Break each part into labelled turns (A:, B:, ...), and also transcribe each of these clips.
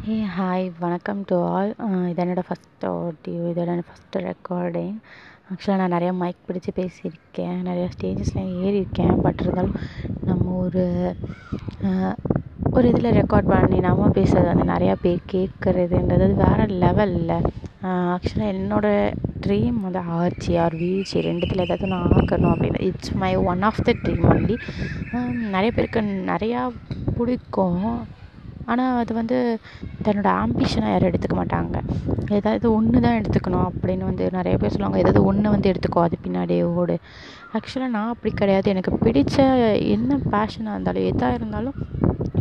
A: ஹே hi வணக்கம் to all இது என்னோடய ஃபஸ்ட் ஆடியோ இதோட ஃபஸ்ட்டு ரெக்கார்டிங் ஆக்சுவலாக நான் நிறையா மைக் பிடிச்சி பேசியிருக்கேன். நிறையா ஸ்டேஜஸ்லாம் ஏறியிருக்கேன். பட் இருந்தாலும் நம்ம ஒரு ஒரு இதில் ரெக்கார்ட் பண்ணி நம்ம பேசுறது வந்து நிறையா பேர் கேட்குறதுன்றது வேறு லெவலில் ஆக்சுவலாக என்னோடய ட்ரீம் வந்து ஆர்ச்சி ஆர் வீழ்ச்சி ரெண்டுத்தில் ஏதாவது நான் ஆக்கணும் அப்படின்னு it's my one of the dream only நிறைய பேருக்கு நிறையா பிடிக்கும். ஆனால் அது வந்து தன்னோட ஆம்பிஷனாக யாரும் எடுத்துக்க மாட்டாங்க. ஏதாவது ஒன்று தான் எடுத்துக்கணும் அப்படின்னு வந்து நிறைய பேர் சொல்லுவாங்க. ஏதாவது ஒன்று வந்து எடுத்துக்கோ அது பின்னாடியே ஓடு. ஆக்சுவலாக நான் அப்படி கிடையாது. எனக்கு பிடித்த என்ன பேஷனாக இருந்தாலும் எதாக இருந்தாலும்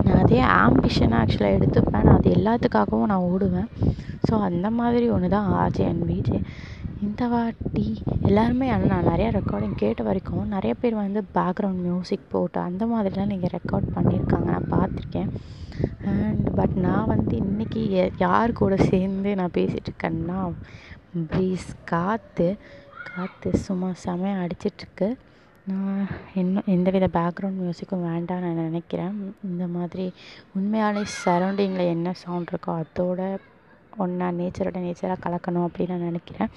A: நான் அதே ஆம்பிஷனாக ஆக்சுவலாக எடுத்துப்பேன். நான் அது எல்லாத்துக்காகவும் நான் ஓடுவேன். ஸோ அந்த மாதிரி ஒன்று தான் ஆர்ஜே அண்ட் விஜே இந்த வாட்டி எல்லாருமே ஆனால் நான் நிறையா ரெக்கார்டிங் கேட்ட வரைக்கும் நிறைய பேர் வந்து பேக்ரவுண்ட் மியூசிக் போட்டு அந்த மாதிரிலாம் நீங்கள் ரெக்கார்ட் பண்ணியிருக்காங்க. நான் பார்த்துருக்கேன். அண்ட் பட் நான் வந்து இன்றைக்கி யார் கூட சேர்ந்து நான் பேசிகிட்ருக்கேன்னா ப்ரீஸ் காற்று காற்று சும்மா செமையாக அடிச்சிட்ருக்கு. நான் இன்னும் எந்த வித பேக்ரவுண்ட் மியூசிக்கும் வேண்டாம் நான் நினைக்கிறேன். இந்த மாதிரி உண்மையாலே சரௌண்டிங்கில் என்ன சவுண்ட் இருக்கோ அதோட ஒன்றா நேச்சரோட நேச்சராக கலக்கணும் அப்படின்னு நான் நினைக்கிறேன்.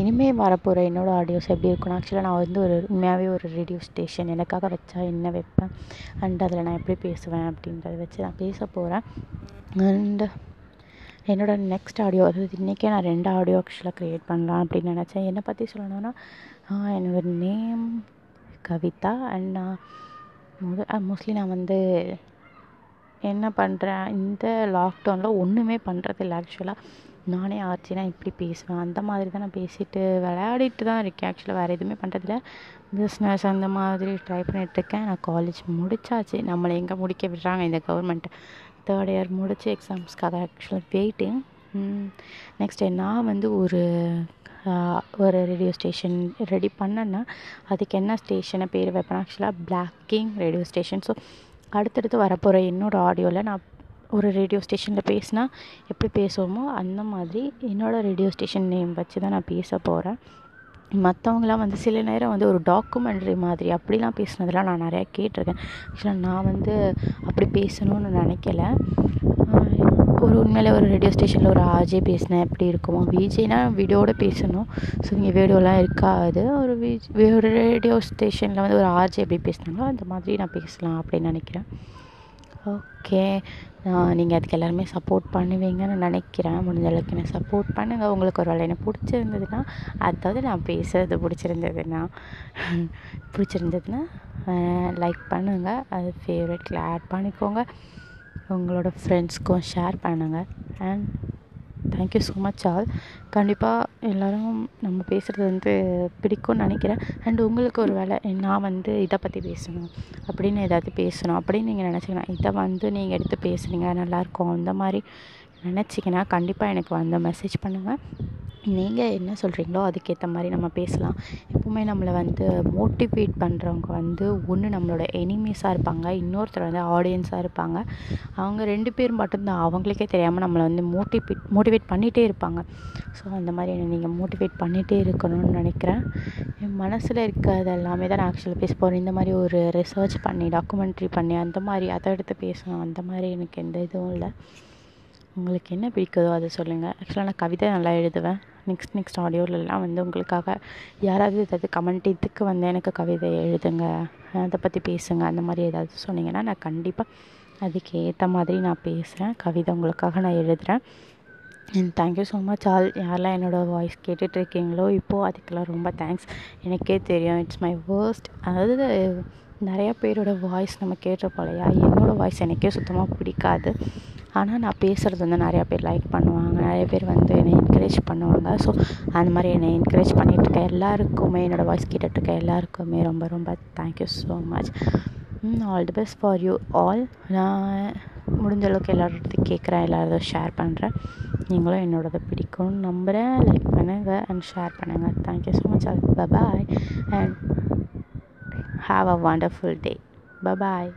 A: இனிமேல் வரப்போகிற என்னோடய ஆடியோஸ் எப்படி இருக்கும்னா ஆக்சுவலாக நான் வந்து ஒரு உண்மையாகவே ஒரு ரேடியோ ஸ்டேஷன் எனக்காக வச்சா என்ன வைப்பேன்? அண்ட் அதில் நான் எப்படி பேசுவேன் அப்படின்றத வச்சு நான் பேச போகிறேன் அண்டு என்னோடய நெக்ஸ்ட் ஆடியோ அதாவது இன்றைக்கே நான் ரெண்டு ஆடியோ ஆக்சுவலாக க்ரியேட் பண்ணலாம் அப்படின்னு நினச்சேன். என்னை பற்றி சொல்லணும்னா என்னோடய நேம் கவிதா அண்ட் நான் மோஸ்ட்லி நான் வந்து என்ன பண்ணுறேன் இந்த லாக்டவுனில் ஒன்றுமே பண்ணுறதில்ல ஆக்சுவலாக நானே ஆச்சுன்னா இப்படி பேசுவேன். அந்த மாதிரி தான் நான் பேசிட்டு விளையாடிட்டு தான் இருக்கேன் ஆக்சுவலாக வேறு எதுவுமே பண்ணுறதில்ல பிஸ்னஸ் அந்த மாதிரி ட்ரை பண்ணிகிட்ருக்கேன் நான் காலேஜ் முடிச்சாச்சு. நம்மளை எங்கே முடிக்க விடுறாங்க இந்த கவர்மெண்ட் தேர்ட் இயர் முடிச்சு எக்ஸாம்ஸ்க்காக ஆக்சுவலாக வெயிட்டிங் நெக்ஸ்ட் நான் வந்து ஒரு ஒரு ரேடியோ ஸ்டேஷன் ரெடி பண்ணேன்னா அதுக்கு என்ன ஸ்டேஷனை பேர் வைப்பேன் ஆக்சுவலாக black king radio station so அடுத்தடுத்து வரப்போகிற என்னோடய ஆடியோவில் நான் ஒரு ரேடியோ ஸ்டேஷனில் பேசினா எப்படி பேசுவோமோ அந்த மாதிரி என்னோடய ரேடியோ ஸ்டேஷன் நேம் வச்சு தான் நான் பேச போகிறேன் மற்றவங்களாம் வந்து சில நேரம் வந்து ஒரு டாக்குமெண்ட்ரி மாதிரி அப்படிலாம் பேசுனதெல்லாம் நான் நிறையா கேட்டிருக்கேன். ஆக்சுவலாக நான் வந்து அப்படி பேசணும்னு நினைக்கல. உண்மையிலே ஒரு ரேடியோ ஸ்டேஷனில் ஒரு ஆர்ஜே பேசினேன் எப்படி இருக்குமோ விஜேனா வீடியோட பேசணும். ஸோ இங்கே வீடியோலாம் இருக்காது. ஒரு விஜ் ஒரு ரேடியோ ஸ்டேஷனில் வந்து ஒரு ஆர்ஜே எப்படி பேசினாங்களோ அந்த மாதிரி நான் பேசலாம் அப்படின்னு நினைக்கிறேன். ஓகே நீங்கள் அதுக்கு எல்லாருமே சப்போர்ட் பண்ணுவீங்கன்னு நினைக்கிறேன். முடிஞ்ச அளவுக்கு என்ன சப்போர்ட் பண்ணுங்கள் உங்களுக்கு ஒரு வேலை எனக்கு பிடிச்சிருந்ததுன்னா அதாவது நான் பேசுகிறது பிடிச்சிருந்ததுன்னா பிடிச்சிருந்ததுன்னா லைக் பண்ணுங்கள் அது ஃபேவரட்டில் ஆட் பண்ணிக்கோங்க. உங்களோட ஃப்ரெண்ட்ஸ்க்கும் ஷேர் பண்ணுங்கள் and thank you so much all கண்டிப்பாக எல்லோரும் நம்ம பேசுகிறது வந்து பிடிக்கும்னு நினைக்கிறேன். அண்ட் உங்களுக்கு ஒரு வேலை நான் வந்து இதை பற்றி பேசணும் அப்படின்னு ஏதாவது பேசணும் அப்படின்னு நீங்கள் நினச்சிங்கன்னா இதை வந்து நீங்கள் எடுத்து பேசுனீங்க நல்லாயிருக்கும் அந்த மாதிரி நினச்சிங்கன்னா கண்டிப்பாக எனக்கு வந்து மெசேஜ் பண்ணுங்கள் நீங்கள் என்ன சொல்கிறீங்களோ அதுக்கேற்ற மாதிரி நம்ம பேசலாம். எப்போவுமே நம்மளை வந்து மோட்டிவேட் பண்ணுறவங்க வந்து ஒன்று நம்மளோட எனிமீஸாக இருப்பாங்க இன்னொருத்தர் வந்து ஆடியன்ஸாக இருப்பாங்க. அவங்க ரெண்டு பேர் மட்டும்தான் அவங்களுக்கே தெரியாமல் நம்மளை வந்து மோட்டிவேட் மோட்டிவேட் பண்ணிகிட்டே இருப்பாங்க. ஸோ அந்த மாதிரி என்னை நீங்கள் மோட்டிவேட் பண்ணிகிட்டே இருக்கணும்னு நினைக்கிறேன். என் மனசில் இருக்கிறது எல்லாமே தான் நான் ஆக்சுவலாக பேச போகிறேன் இந்த மாதிரி ஒரு ரிசர்ச் பண்ணி டாக்குமெண்ட்ரி பண்ணி அந்த மாதிரி அதை எடுத்து பேசணும். அந்த மாதிரி எனக்கு எந்த இதுவும் இல்லை. உங்களுக்கு என்ன பிடிக்குதோ அதை சொல்லுங்கள் ஆக்சுவலாக நான் கவிதை நல்லா எழுதுவேன். நெக்ஸ்ட் நெக்ஸ்ட் ஆடியோலெலாம் வந்து உங்களுக்காக யாராவது ஏதாவது கமெண்ட் இதுக்கு வந்து எனக்கு கவிதை எழுதுங்க. அதை பற்றி பேசுங்க. அந்த மாதிரி ஏதாவது சொன்னீங்கன்னா நான் கண்டிப்பாக அதுக்கு ஏற்ற மாதிரி நான் பேசுகிறேன் கவிதை உங்களுக்காக நான் எழுதுகிறேன் and thank you so much all. யாரெல்லாம் என்னோடய வாய்ஸ் கேட்டுட்ருக்கீங்களோ இப்போது அதுக்கெல்லாம் ரொம்ப தேங்க்ஸ் எனக்கே தெரியும். இட்ஸ் மை வேர்ஸ்ட் அதாவது நிறையா பேரோட வாய்ஸ் நம்ம கேட்டிருப்போம் இல்லையா? என்னோடய வாய்ஸ் எனக்கே சுத்தமாக பிடிக்காது. ஆனால் நான் பேசுகிறது வந்து நிறையா பேர் லைக் பண்ணுவாங்க. நிறைய பேர் வந்து என்னை என்கரேஜ் பண்ணுவாங்க. ஸோ அந்த மாதிரி என்னை என்கரேஜ் பண்ணிகிட்ருக்க எல்லாருக்குமே என்னோடய வாய்ஸ் கேட்டுட்ருக்க எல்லாருக்குமே ரொம்ப ரொம்ப thank you so much all the best for you all நான் முடிஞ்ச அளவுக்கு எல்லாரோடத்தையும் கேட்குறேன் எல்லாரும் ஷேர் பண்ணுறேன் நீங்களும் என்னோடதை பிடிக்கும்னு நம்புகிறேன் லைக் பண்ணுங்கள் அண்ட் ஷேர் பண்ணுங்கள் thank you so much all bye and have a wonderful day bye